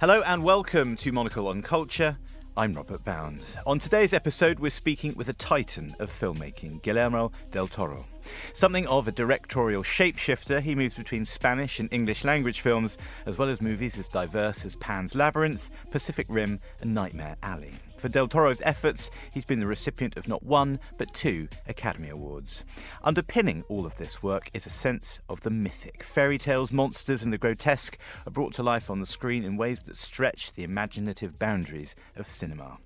Hello and welcome to Monocle on Culture. I'm Robert Bound. On today's episode, we're speaking with a titan of filmmaking, Guillermo del Toro. Something of a directorial shapeshifter, he moves between Spanish and English language films, as well as movies as diverse as Pan's Labyrinth, Pacific Rim, and Nightmare Alley. For Del Toro's efforts, he's been the recipient of not one, but two Academy Awards. Underpinning all of this work is a sense of the mythic. Fairy tales, monsters, and the grotesque are brought to life on the screen in ways that stretch the imaginative boundaries of cinema.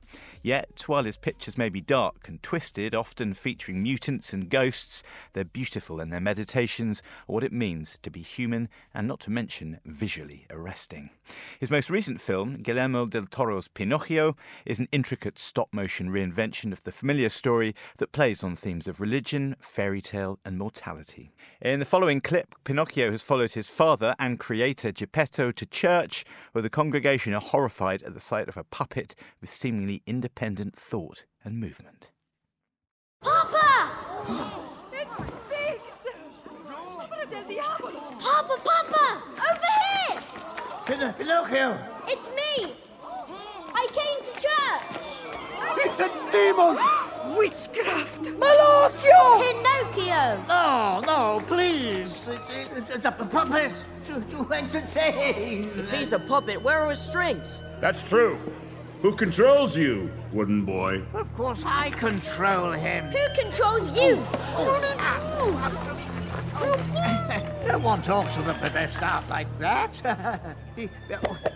Yet, while his pictures may be dark and twisted, often featuring mutants and ghosts, they're beautiful in their meditations on what it means to be human and not to mention visually arresting. His most recent film, Guillermo del Toro's Pinocchio, is an intricate stop motion reinvention of the familiar story that plays on themes of religion, fairy tale, and mortality. In the following clip, Pinocchio has followed his father and creator Geppetto to church, where the congregation are horrified at the sight of a puppet with seemingly independent thought and movement. Papa! It speaks! Papa, Papa! Over here! Pin- Pinocchio! It's me! I came to church! It's a demon! Witchcraft! Malocchio! Pinocchio! No, no, please. It's, it's, it's a puppet to, to entertain. If he's a puppet, where are his strings? That's true. Who controls you, wooden boy? Of course, I control him. Who controls you? Oh. Ah. No one talks to the podestà like that. he,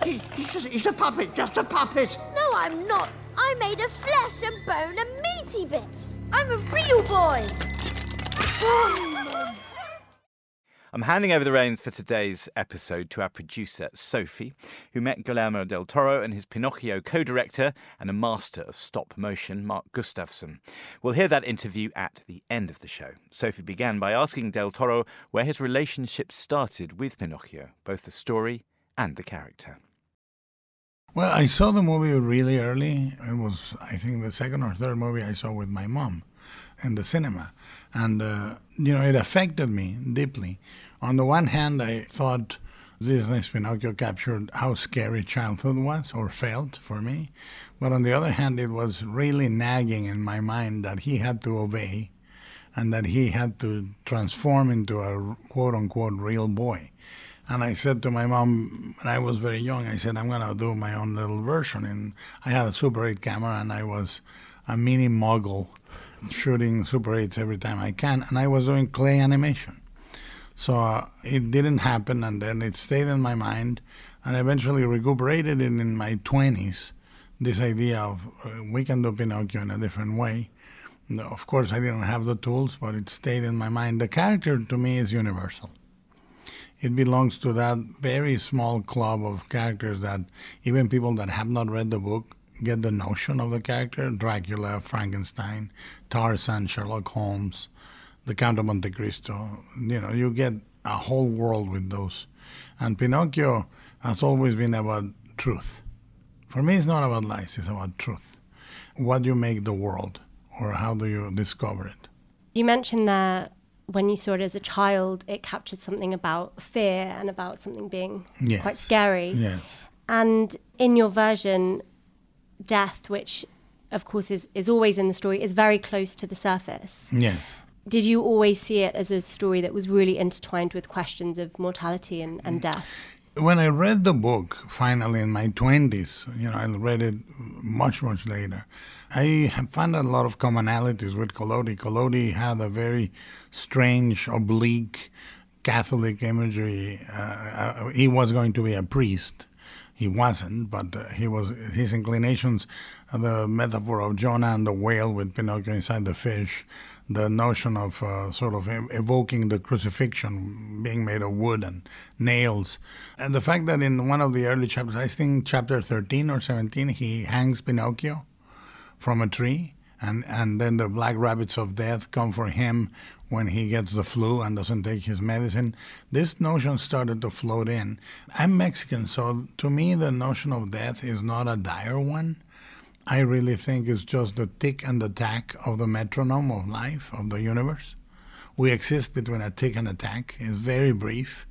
he, he's, he's a puppet, just a puppet. No, I'm not. I'm made of flesh and bone and meaty bits. I'm a real boy. I'm handing over the reins for today's episode to our producer, Sophie, who met Guillermo del Toro and his Pinocchio co director and a master of stop motion, Mark Gustafson. We'll hear that interview at the end of the show. Sophie began by asking del Toro where his relationship started with Pinocchio, both the story and the character. Well, I saw the movie really early. It was, I think, the second or third movie I saw with my mom in the cinema. And, uh, you know, it affected me deeply. On the one hand, I thought Disney's Pinocchio captured how scary childhood was or felt for me. But on the other hand, it was really nagging in my mind that he had to obey and that he had to transform into a quote unquote real boy. And I said to my mom when I was very young, I said, I'm going to do my own little version. And I had a Super 8 camera and I was a mini mogul shooting Super 8s every time I can. And I was doing clay animation. So uh, it didn't happen and then it stayed in my mind and eventually recuperated it in my 20s. This idea of uh, we can do Pinocchio in a different way. Of course, I didn't have the tools, but it stayed in my mind. The character to me is universal it belongs to that very small club of characters that even people that have not read the book get the notion of the character Dracula, Frankenstein, Tarzan, Sherlock Holmes, the Count of Monte Cristo. You know, you get a whole world with those. And Pinocchio has always been about truth. For me, it's not about lies, it's about truth. What do you make the world, or how do you discover it? You mentioned that when you saw it as a child, it captured something about fear and about something being Yes. quite scary. Yes. And in your version, death, which of course is, is always in the story, is very close to the surface. Yes. Did you always see it as a story that was really intertwined with questions of mortality and, and death? When I read the book finally in my 20s, you know, I read it much, much later, I have found a lot of commonalities with Collodi. Collodi had a very strange, oblique Catholic imagery. Uh, uh, he was going to be a priest. He wasn't, but uh, he was. His inclinations, the metaphor of Jonah and the whale with Pinocchio inside the fish, the notion of uh, sort of evoking the crucifixion being made of wood and nails, and the fact that in one of the early chapters, I think chapter thirteen or seventeen, he hangs Pinocchio from a tree, and, and then the black rabbits of death come for him when he gets the flu and doesn't take his medicine. This notion started to float in. I'm Mexican, so to me, the notion of death is not a dire one. I really think is just the tick and the tack of the metronome of life, of the universe. We exist between a tick and a tack. It's very brief.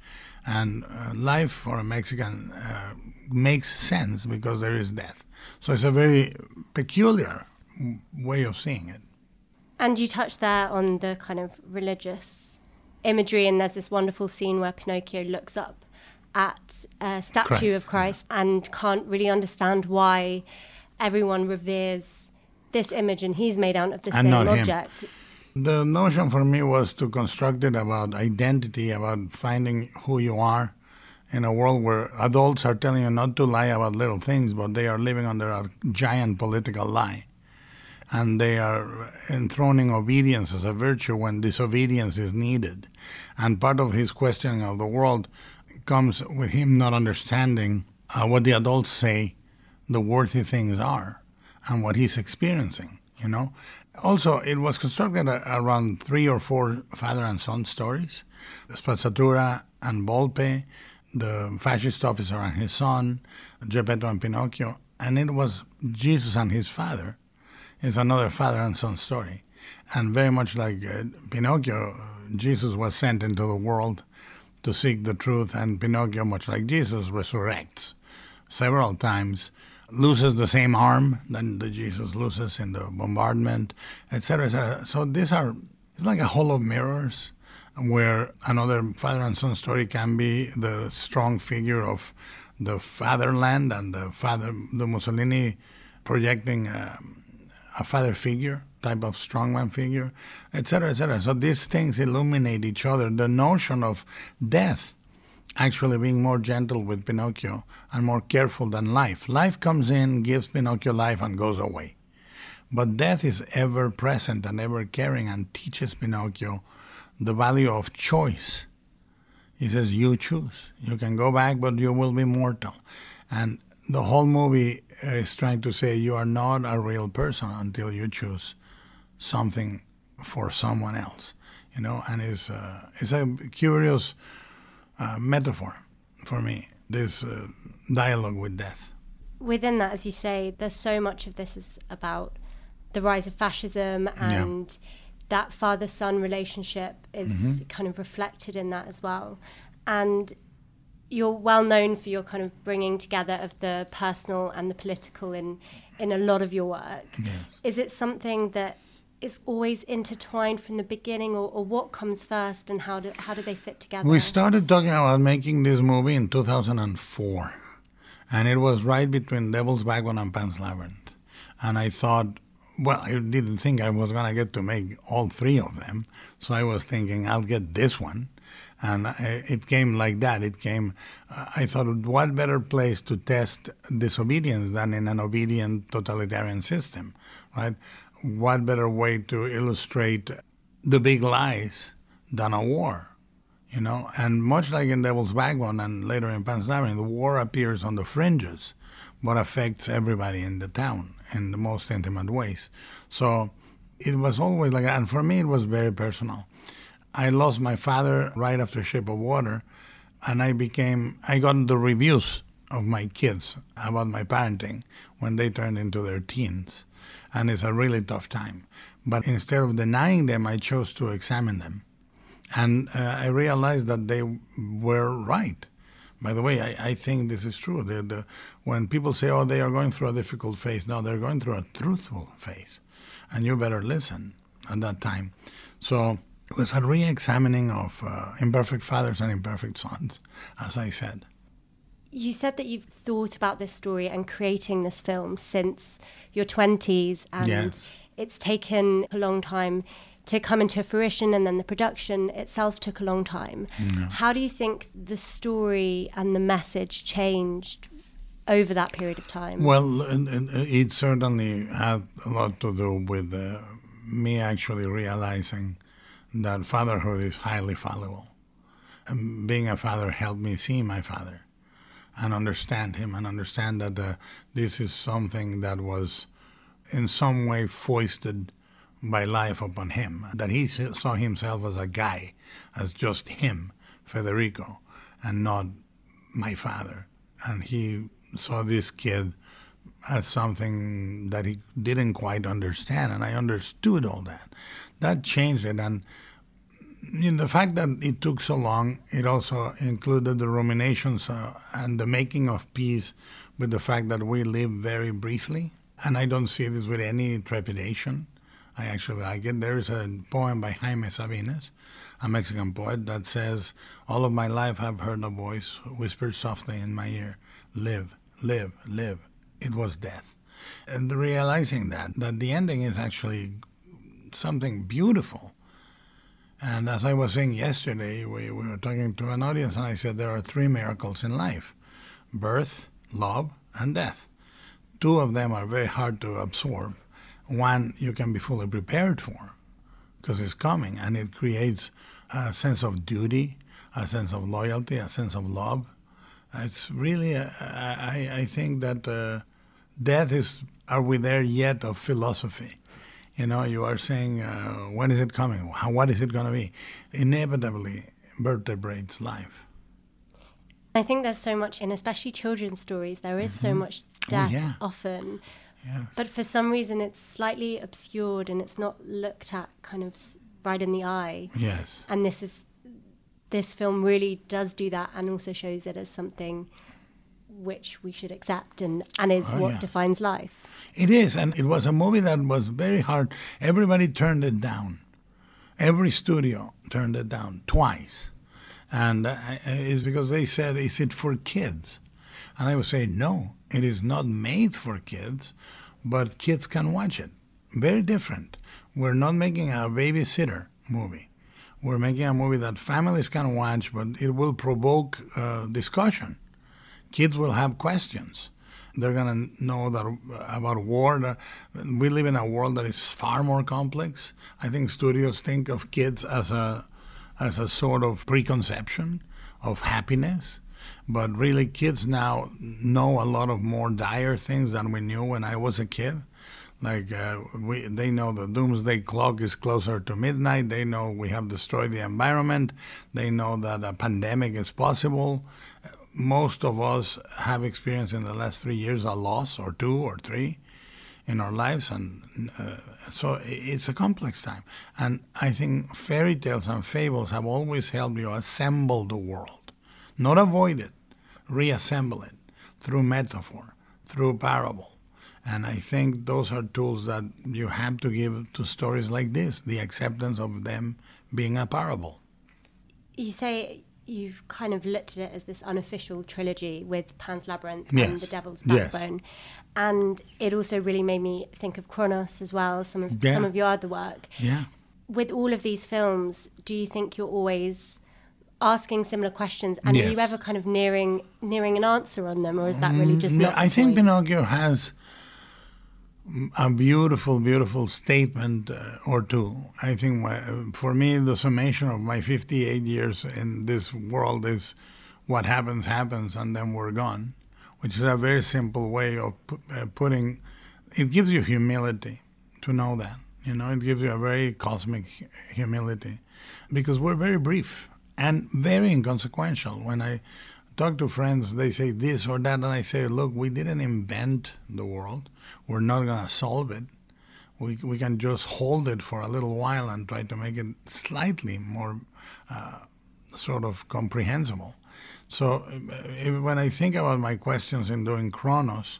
And uh, life for a Mexican uh, makes sense because there is death. So it's a very peculiar way of seeing it. And you touched there on the kind of religious imagery, and there's this wonderful scene where Pinocchio looks up at a statue Christ, of Christ and can't really understand why everyone reveres this image and he's made out of the And same not him. object. The notion for me was to construct it about identity, about finding who you are in a world where adults are telling you not to lie about little things, but they are living under a giant political lie. And they are enthroning obedience as a virtue when disobedience is needed. And part of his questioning of the world comes with him not understanding uh, what the adults say the worthy things are and what he's experiencing, you know. Also, it was constructed around three or four father and son stories Spazzatura and Volpe, the fascist officer and his son, Geppetto and Pinocchio, and it was Jesus and his father. It's another father and son story. And very much like uh, Pinocchio, Jesus was sent into the world to seek the truth, and Pinocchio, much like Jesus, resurrects several times, loses the same arm that the Jesus loses in the bombardment, etc., etc. So these are it's like a hall of mirrors, where another father and son story can be the strong figure of the fatherland and the father, the Mussolini projecting. um a father figure, type of strongman figure, etc., etc. So these things illuminate each other. The notion of death actually being more gentle with Pinocchio and more careful than life. Life comes in, gives Pinocchio life, and goes away. But death is ever present and ever caring and teaches Pinocchio the value of choice. He says, You choose. You can go back, but you will be mortal. And the whole movie is trying to say you are not a real person until you choose something for someone else, you know. And it's uh, it's a curious uh, metaphor for me. This uh, dialogue with death. Within that, as you say, there's so much of this is about the rise of fascism and that father son relationship is Mm-hmm. kind of reflected in that as well. And you're well known for your kind of bringing together of the personal and the political in in a lot of your work. Is it something that is always intertwined from the beginning, or, or what comes first, and how do how do they fit together? We started talking about making this movie in 2004, and it was right between Devil's Backbone and Pan's Labyrinth. And I thought, well, I didn't think I was going to get to make all three of them, so I was thinking I'll get this one. And it came like that. It came, uh, I thought, what better place to test disobedience than in an obedient totalitarian system, right? What better way to illustrate the big lies than a war? you know. And much like in Devil's Backbone and later in Pan's Labyrinth, the war appears on the fringes, but affects everybody in the town in the most intimate ways. So it was always like, and for me, it was very personal. I lost my father right after Shape of Water, and I became, I got the reviews of my kids about my parenting when they turned into their teens. And it's a really tough time. But instead of denying them, I chose to examine them and uh, I realized that they were right. By the way, I, I think this is true. The, the, when people say, oh, they are going through a difficult phase, no, they're going through a truthful phase. And you better listen at that time. So it was a re examining of uh, imperfect fathers and imperfect sons, as I said. You said that you've thought about this story and creating this film since your 20s, and Yes. it's taken a long time to come into fruition, and then the production itself took a long time. How do you think the story and the message changed over that period of time? Well, and- and it certainly had a lot to do with uh, me actually realizing that fatherhood is highly fallible. And being a father helped me see my father and understand him and understand that uh, this is something that was in some way foisted by life upon him. That he saw himself as a guy, as just him, Federico, and not my father. And he saw this kid as something that he didn't quite understand, and I understood all that. That changed it, and in the fact that it took so long, it also included the ruminations uh, and the making of peace with the fact that we live very briefly. And I don't see this with any trepidation. I actually like it. There is a poem by Jaime Sabines, a Mexican poet, that says, All of my life I've heard a voice whisper softly in my ear, Live, live, live. It was death. And realizing that, that the ending is actually something beautiful and as I was saying yesterday, we, we were talking to an audience, and I said there are three miracles in life birth, love, and death. Two of them are very hard to absorb. One you can be fully prepared for because it's coming, and it creates a sense of duty, a sense of loyalty, a sense of love. It's really, a, I, I think that uh, death is, are we there yet of philosophy? You know, you are saying, uh, when is it coming? How, what is it going to be? Inevitably vertebrates life. I think there's so much in, especially children's stories, there is Mm-hmm. so much death Oh, yeah. often. Yes. But for some reason, it's slightly obscured and it's not looked at kind of right in the eye. yes. And this is this film really does do that and also shows it as something which we should accept and, and is Oh, what yeah. defines life. It is, and it was a movie that was very hard. Everybody turned it down. Every studio turned it down twice, and uh, it's because they said, "Is it for kids?" And I would say, "No, it is not made for kids, but kids can watch it." Very different. We're not making a babysitter movie. We're making a movie that families can watch, but it will provoke uh, discussion kids will have questions. They're gonna know that about war. We live in a world that is far more complex. I think studios think of kids as a as a sort of preconception of happiness, but really, kids now know a lot of more dire things than we knew when I was a kid. Like uh, we, they know the doomsday clock is closer to midnight. They know we have destroyed the environment. They know that a pandemic is possible most of us have experienced in the last three years a loss or two or three in our lives and uh, so it's a complex time. And i think fairy tales and fables have always helped you assemble the world. Not avoid it reassemble it through metaphor through parable. And i think those are tools that you have to give to stories like this the acceptance of them being a parable. You say you've kind of looked at it as this unofficial trilogy with Pan's Labyrinth Yes. and The Devil's Yes. Backbone. And it also really made me think of Cronos as well, some of Yeah. some of your other work. yeah With all of these films, do you think you're always asking similar questions and are you ever kind of nearing nearing an answer on them or is that really mm, just No, I think? Pinocchio has a beautiful, beautiful statement uh, or two. I think my, for me, the summation of my 58 years in this world is what happens, happens, and then we're gone, which is a very simple way of uh, putting it gives you humility to know that. You know, it gives you a very cosmic humility because we're very brief and very inconsequential. When I talk to friends, they say this or that, and I say, look, we didn't invent the world. We're not going to solve it. We, we can just hold it for a little while and try to make it slightly more uh, sort of comprehensible. So uh, when I think about my questions in doing Cronos,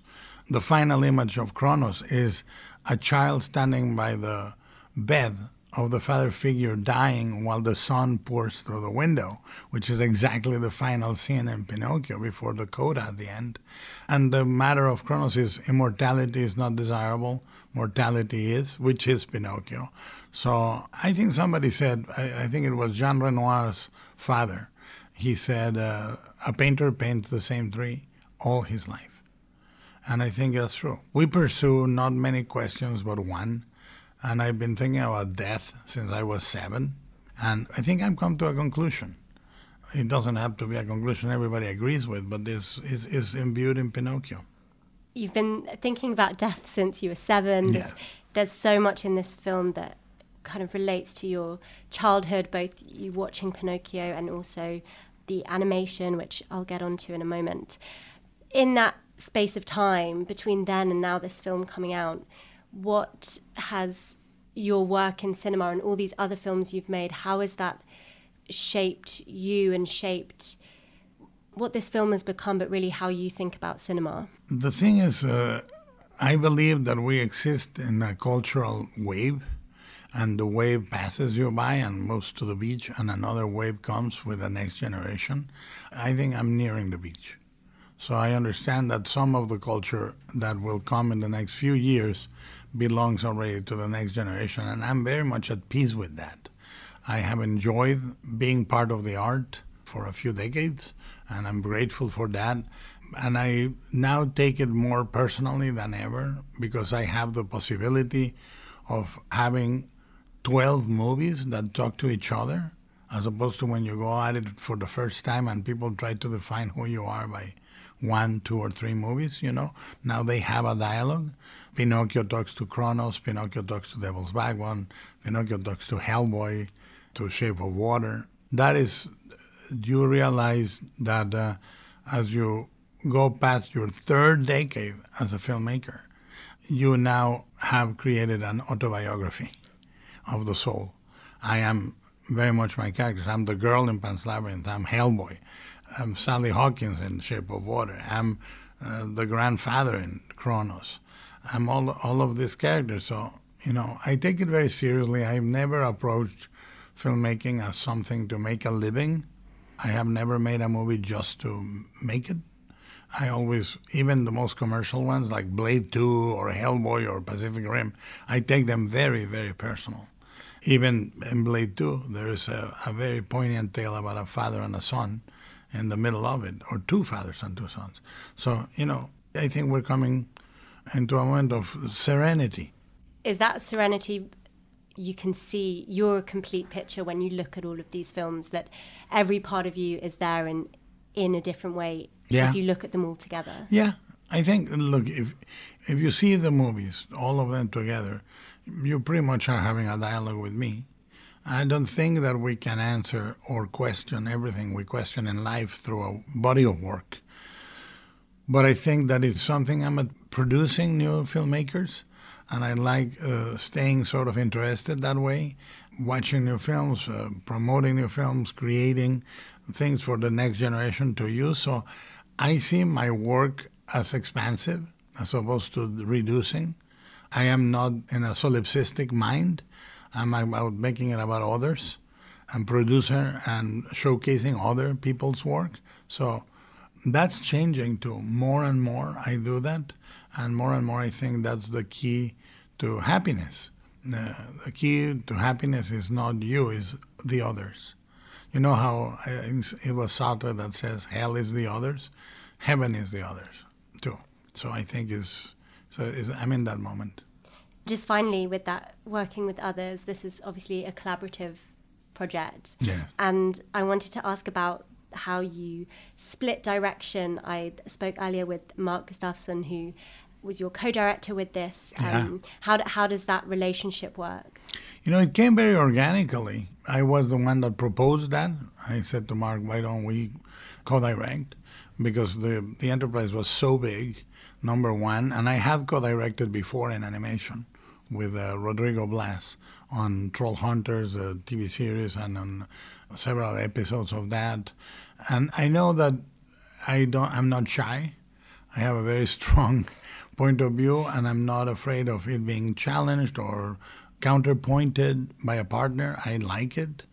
the final image of Cronos is a child standing by the bed of the father figure dying while the sun pours through the window, which is exactly the final scene in Pinocchio before the coda at the end. And the matter of Cronos is immortality is not desirable, mortality is, which is Pinocchio. So I think somebody said, I, I think it was Jean Renoir's father, he said, uh, a painter paints the same tree all his life. And I think that's true. We pursue not many questions, but one. And I've been thinking about death since I was seven. And I think I've come to a conclusion. It doesn't have to be a conclusion everybody agrees with, but this is, is imbued in Pinocchio. You've been thinking about death since you were seven. There's, Yes. there's so much in this film that kind of relates to your childhood, both you watching Pinocchio and also the animation, which I'll get onto in a moment. In that space of time between then and now this film coming out, what has your work in cinema and all these other films you've made, how has that shaped you and shaped what this film has become, but really how you think about cinema? The thing is, uh, I believe that we exist in a cultural wave, and the wave passes you by and moves to the beach, and another wave comes with the next generation. I think I'm nearing the beach. So I understand that some of the culture that will come in the next few years belongs already to the next generation, and I'm very much at peace with that. I have enjoyed being part of the art for a few decades, and I'm grateful for that. And I now take it more personally than ever because I have the possibility of having 12 movies that talk to each other, as opposed to when you go at it for the first time and people try to define who you are by one, two, or three movies, you know. Now they have a dialogue. Pinocchio talks to Cronos, Pinocchio talks to Devil's Backbone, Pinocchio talks to Hellboy, to Shape of Water. That is, you realize that uh, as you go past your third decade as a filmmaker, you now have created an autobiography of the soul. I am very much my characters. I'm the girl in Pan's Labyrinth. I'm Hellboy. I'm Sally Hawkins in Shape of Water. I'm uh, the grandfather in Cronos. I'm all all of these characters. So you know, I take it very seriously. I've never approached filmmaking as something to make a living. I have never made a movie just to make it. I always, even the most commercial ones like Blade 2 or Hellboy or Pacific Rim, I take them very, very personal. Even in Blade 2, there is a, a very poignant tale about a father and a son in the middle of it, or two fathers and two sons. So, you know, I think we're coming into a moment of serenity. Is that serenity you can see your complete picture when you look at all of these films that every part of you is there in in a different way Yeah. if you look at them all together Yeah, I think look if if you see the movies, all of them together, you pretty much are having a dialogue with me. I don't think that we can answer or question everything we question in life through a body of work. But I think that it's something I'm producing new filmmakers, and I like uh, staying sort of interested that way, watching new films, uh, promoting new films, creating things for the next generation to use. So I see my work as expansive as opposed to reducing. I am not in a solipsistic mind. I'm about making it about others and producer and showcasing other people's work. So that's changing too. More and more I do that, and more and more I think that's the key to happiness. Uh, the key to happiness is not you, is the others. You know how it was Sartre that says hell is the others, heaven is the others too. So I think is so is, I'm in that moment. just finally with that working with others this is obviously a collaborative project Yes. and i wanted to ask about how you split direction i spoke earlier with mark gustafson who was your co-director with this um, how, how does that relationship work You know, it came very organically. I was the one that proposed that. I said to Mark, why don't we co-direct? Because the, the enterprise was so big, number one, and I had co-directed before in animation with uh, Rodrigo Blas on Trollhunters, the TV series, and on several episodes of that. And I know that I don't. I'm not shy. I have a very strong point of view, and I'm not afraid of it being challenged or counterpointed by a partner. I like it.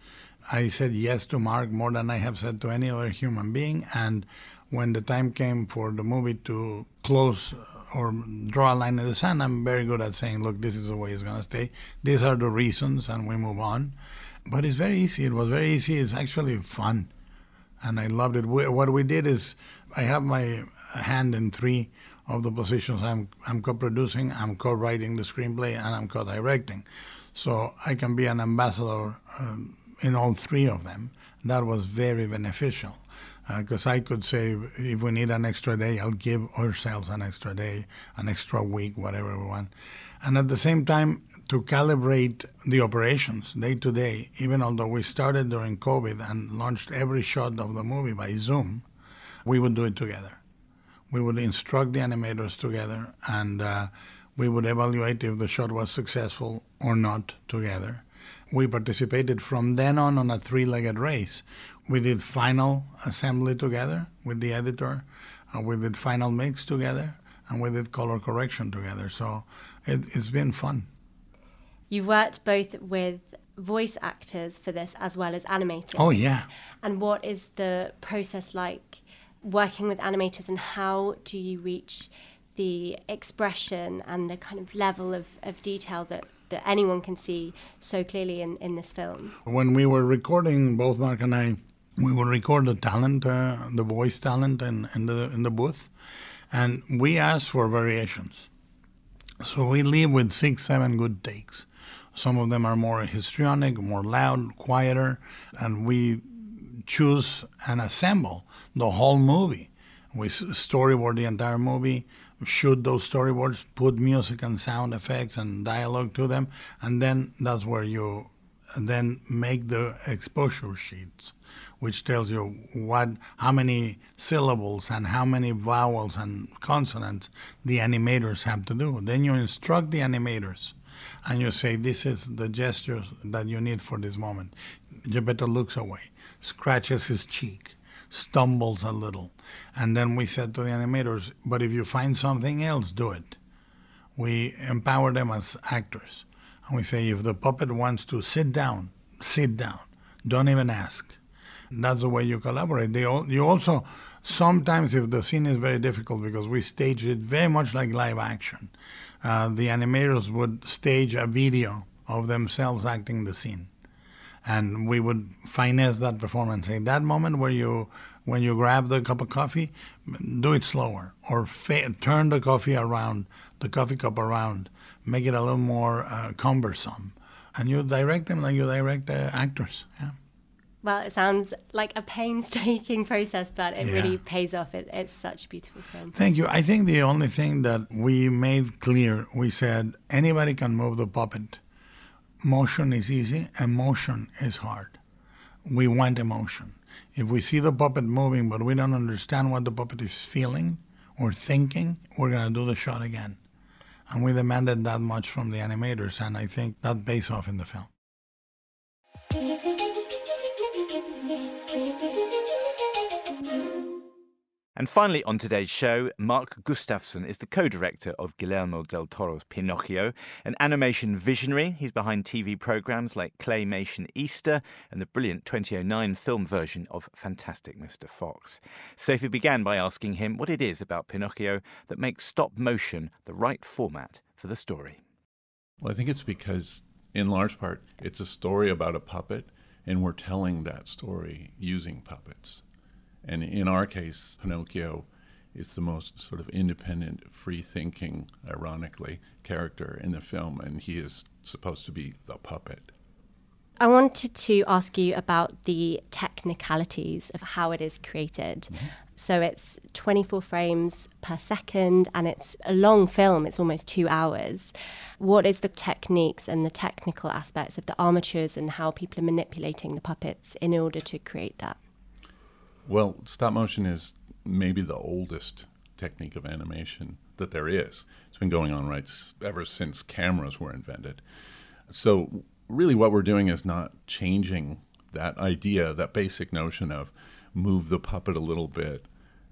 I said yes to Mark more than I have said to any other human being. And when the time came for the movie to close or draw a line in the sand, I'm very good at saying, look, this is the way it's going to stay. These are the reasons, and we move on. But it's very easy. It was very easy. It's actually fun. And I loved it. We, what we did is I have my hand in three of the positions. I'm, I'm co-producing, I'm co-writing the screenplay, and I'm co-directing. So I can be an ambassador um, in all three of them. That was very beneficial because I could say if we need an extra day, I'll give ourselves an extra day, an extra week, whatever we want. And at the same time, to calibrate the operations day to day, even although we started during COVID and launched every shot of the movie by Zoom, we would do it together. We would instruct the animators together, and uh, we would evaluate if the shot was successful or not together. We participated from then on on a three legged race. We did final assembly together with the editor, and we did final mix together, and we did color correction together. So it, it's been fun. You've worked both with voice actors for this as well as animators. Oh, yeah. And what is the process like working with animators, and how do you reach the expression and the kind of level of, of detail that, that anyone can see so clearly in, in this film? When we were recording, both Mark and I, we would record the talent, uh, the voice talent in, in, the, in the booth, and we asked for variations. So we leave with six, seven good takes. Some of them are more histrionic, more loud, quieter, and we choose and assemble the whole movie. We storyboard the entire movie, shoot those storyboards, put music and sound effects and dialogue to them, and then that's where you then make the exposure sheets, which tells you what, how many syllables and how many vowels and consonants the animators have to do. Then you instruct the animators and you say, This is the gesture that you need for this moment. Geppetto looks away, scratches his cheek, stumbles a little. And then we said to the animators, But if you find something else, do it. We empower them as actors. And we say, If the puppet wants to sit down, sit down. Don't even ask. That's the way you collaborate. They all, you also, sometimes if the scene is very difficult because we stage it very much like live action, uh, the animators would stage a video of themselves acting the scene. And we would finesse that performance. Say that moment where you, when you grab the cup of coffee, do it slower, or fa- turn the coffee around, the coffee cup around, make it a little more uh, cumbersome, and you direct them like you direct the actors. Yeah. Well, it sounds like a painstaking process, but it yeah. really pays off. It, it's such a beautiful film. Thank you. I think the only thing that we made clear, we said anybody can move the puppet. Motion is easy, emotion is hard. We want emotion. If we see the puppet moving, but we don't understand what the puppet is feeling or thinking, we're going to do the shot again. And we demanded that much from the animators, and I think that pays off in the film. And finally, on today's show, Mark Gustafson is the co director of Guillermo del Toro's Pinocchio, an animation visionary. He's behind TV programs like Claymation Easter and the brilliant 2009 film version of Fantastic Mr. Fox. Sophie began by asking him what it is about Pinocchio that makes stop motion the right format for the story. Well, I think it's because, in large part, it's a story about a puppet, and we're telling that story using puppets. And in our case, Pinocchio is the most sort of independent, free thinking, ironically, character in the film, and he is supposed to be the puppet. I wanted to ask you about the technicalities of how it is created. Mm-hmm. So it's 24 frames per second and it's a long film, it's almost two hours. What is the techniques and the technical aspects of the armatures and how people are manipulating the puppets in order to create that? Well, stop motion is maybe the oldest technique of animation that there is. It's been going on right ever since cameras were invented. So, really, what we're doing is not changing that idea, that basic notion of move the puppet a little bit,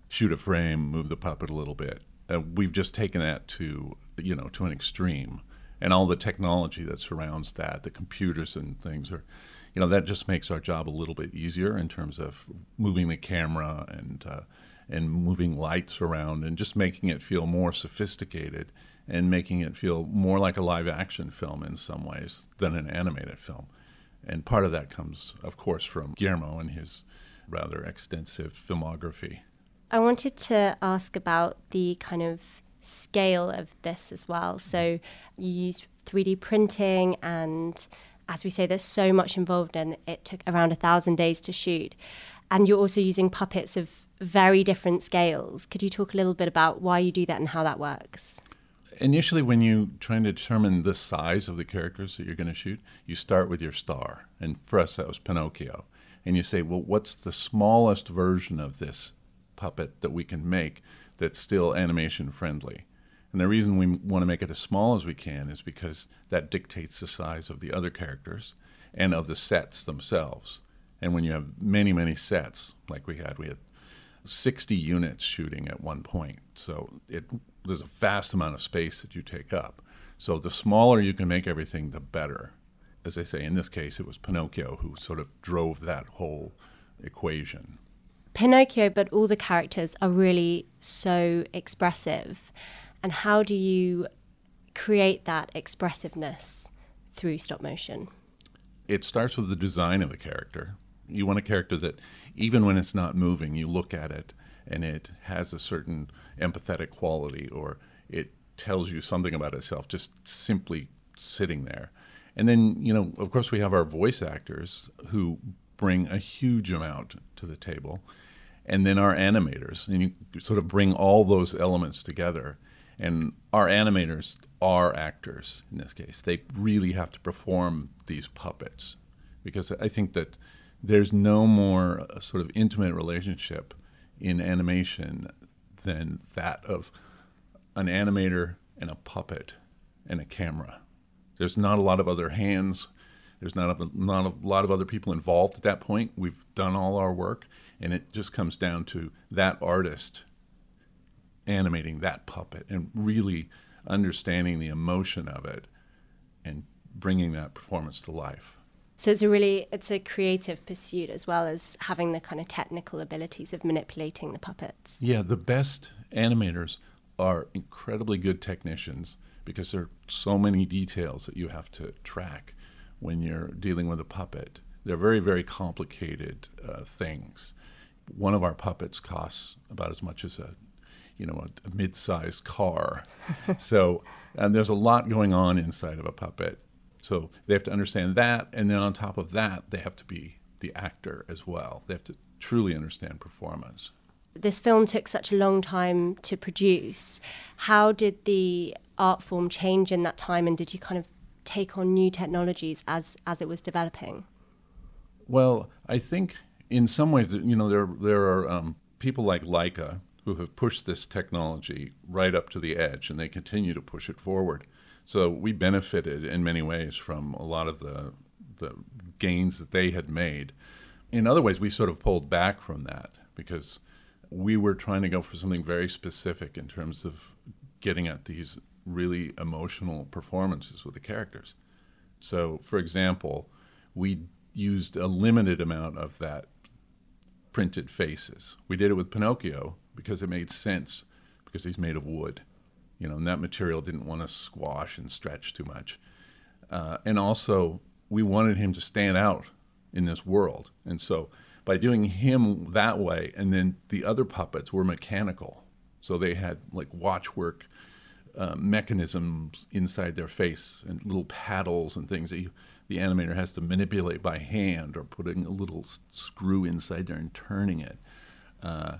shoot a frame, move the puppet a little bit. Uh, we've just taken that to you know to an extreme, and all the technology that surrounds that, the computers and things are you know that just makes our job a little bit easier in terms of moving the camera and uh, and moving lights around and just making it feel more sophisticated and making it feel more like a live action film in some ways than an animated film. And part of that comes, of course, from Guillermo and his rather extensive filmography. I wanted to ask about the kind of scale of this as well. Mm-hmm. So you use 3D printing and as we say, there's so much involved, and it took around a thousand days to shoot. And you're also using puppets of very different scales. Could you talk a little bit about why you do that and how that works? Initially, when you're trying to determine the size of the characters that you're going to shoot, you start with your star. And for us, that was Pinocchio. And you say, well, what's the smallest version of this puppet that we can make that's still animation friendly. And the reason we want to make it as small as we can is because that dictates the size of the other characters and of the sets themselves. And when you have many, many sets, like we had, we had 60 units shooting at one point. So it, there's a vast amount of space that you take up. So the smaller you can make everything, the better. As I say, in this case, it was Pinocchio who sort of drove that whole equation. Pinocchio, but all the characters are really so expressive. And how do you create that expressiveness through stop motion? It starts with the design of the character. You want a character that, even when it's not moving, you look at it and it has a certain empathetic quality or it tells you something about itself just simply sitting there. And then, you know, of course, we have our voice actors who bring a huge amount to the table. And then our animators, and you sort of bring all those elements together. And our animators are actors in this case. They really have to perform these puppets because I think that there's no more uh, sort of intimate relationship in animation than that of an animator and a puppet and a camera. There's not a lot of other hands. There's not a, not a lot of other people involved at that point. We've done all our work, and it just comes down to that artist animating that puppet and really understanding the emotion of it and bringing that performance to life. So it's a really it's a creative pursuit as well as having the kind of technical abilities of manipulating the puppets. Yeah, the best animators are incredibly good technicians because there are so many details that you have to track when you're dealing with a puppet. They're very, very complicated uh, things. One of our puppets costs about as much as a, you know, a, a mid-sized car. so, and there's a lot going on inside of a puppet. So they have to understand that, and then on top of that, they have to be the actor as well. They have to truly understand performance. This film took such a long time to produce. How did the art form change in that time, and did you kind of take on new technologies as as it was developing? Well, I think in some ways, you know, there there are um, people like Laika who have pushed this technology right up to the edge, and they continue to push it forward. So we benefited in many ways from a lot of the the gains that they had made. In other ways, we sort of pulled back from that because we were trying to go for something very specific in terms of getting at these really emotional performances with the characters. So, for example, we used a limited amount of that printed faces. We did it with Pinocchio because it made sense because he's made of wood, you know, and that material didn't want to squash and stretch too much. Uh, and also, we wanted him to stand out in this world. And so, by doing him that way, and then the other puppets were mechanical. So they had like watchwork uh, mechanisms inside their face and little paddles and things that you, the animator has to manipulate by hand or putting a little screw inside there and turning it. Uh,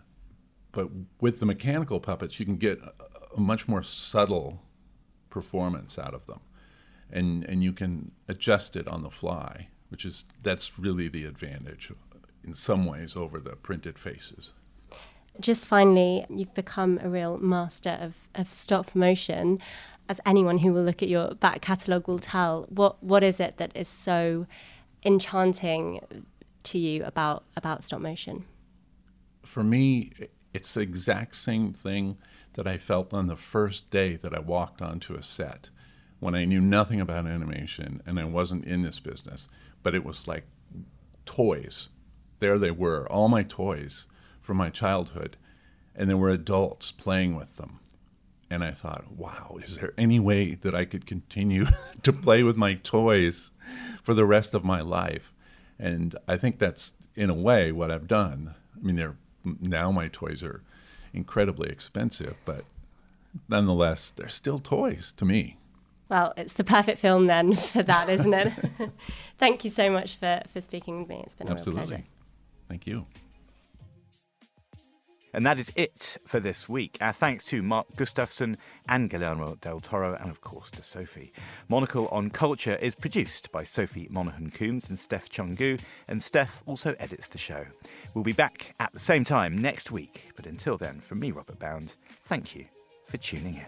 but with the mechanical puppets, you can get a, a, much more subtle performance out of them, and and you can adjust it on the fly, which is that's really the advantage in some ways over the printed faces just finally, you've become a real master of, of stop motion. As anyone who will look at your back catalogue will tell, what what is it that is so enchanting to you about about stop motion? For me, it's the exact same thing that I felt on the first day that I walked onto a set when I knew nothing about animation and I wasn't in this business, but it was like toys. There they were, all my toys from my childhood, and there were adults playing with them. And I thought, wow, is there any way that I could continue to play with my toys for the rest of my life? And I think that's, in a way, what I've done. I mean, they're, now my toys are incredibly expensive, but nonetheless, they're still toys to me. Well, it's the perfect film then for that, isn't it? Thank you so much for, for speaking with me. It's been Absolutely. a real pleasure. Thank you. And that is it for this week. Our thanks to Mark Gustafson and Guillermo del Toro, and of course to Sophie. Monocle on Culture is produced by Sophie Monaghan Coombs and Steph Chungu, and Steph also edits the show. We'll be back at the same time next week, but until then, from me, Robert Bound, thank you for tuning in.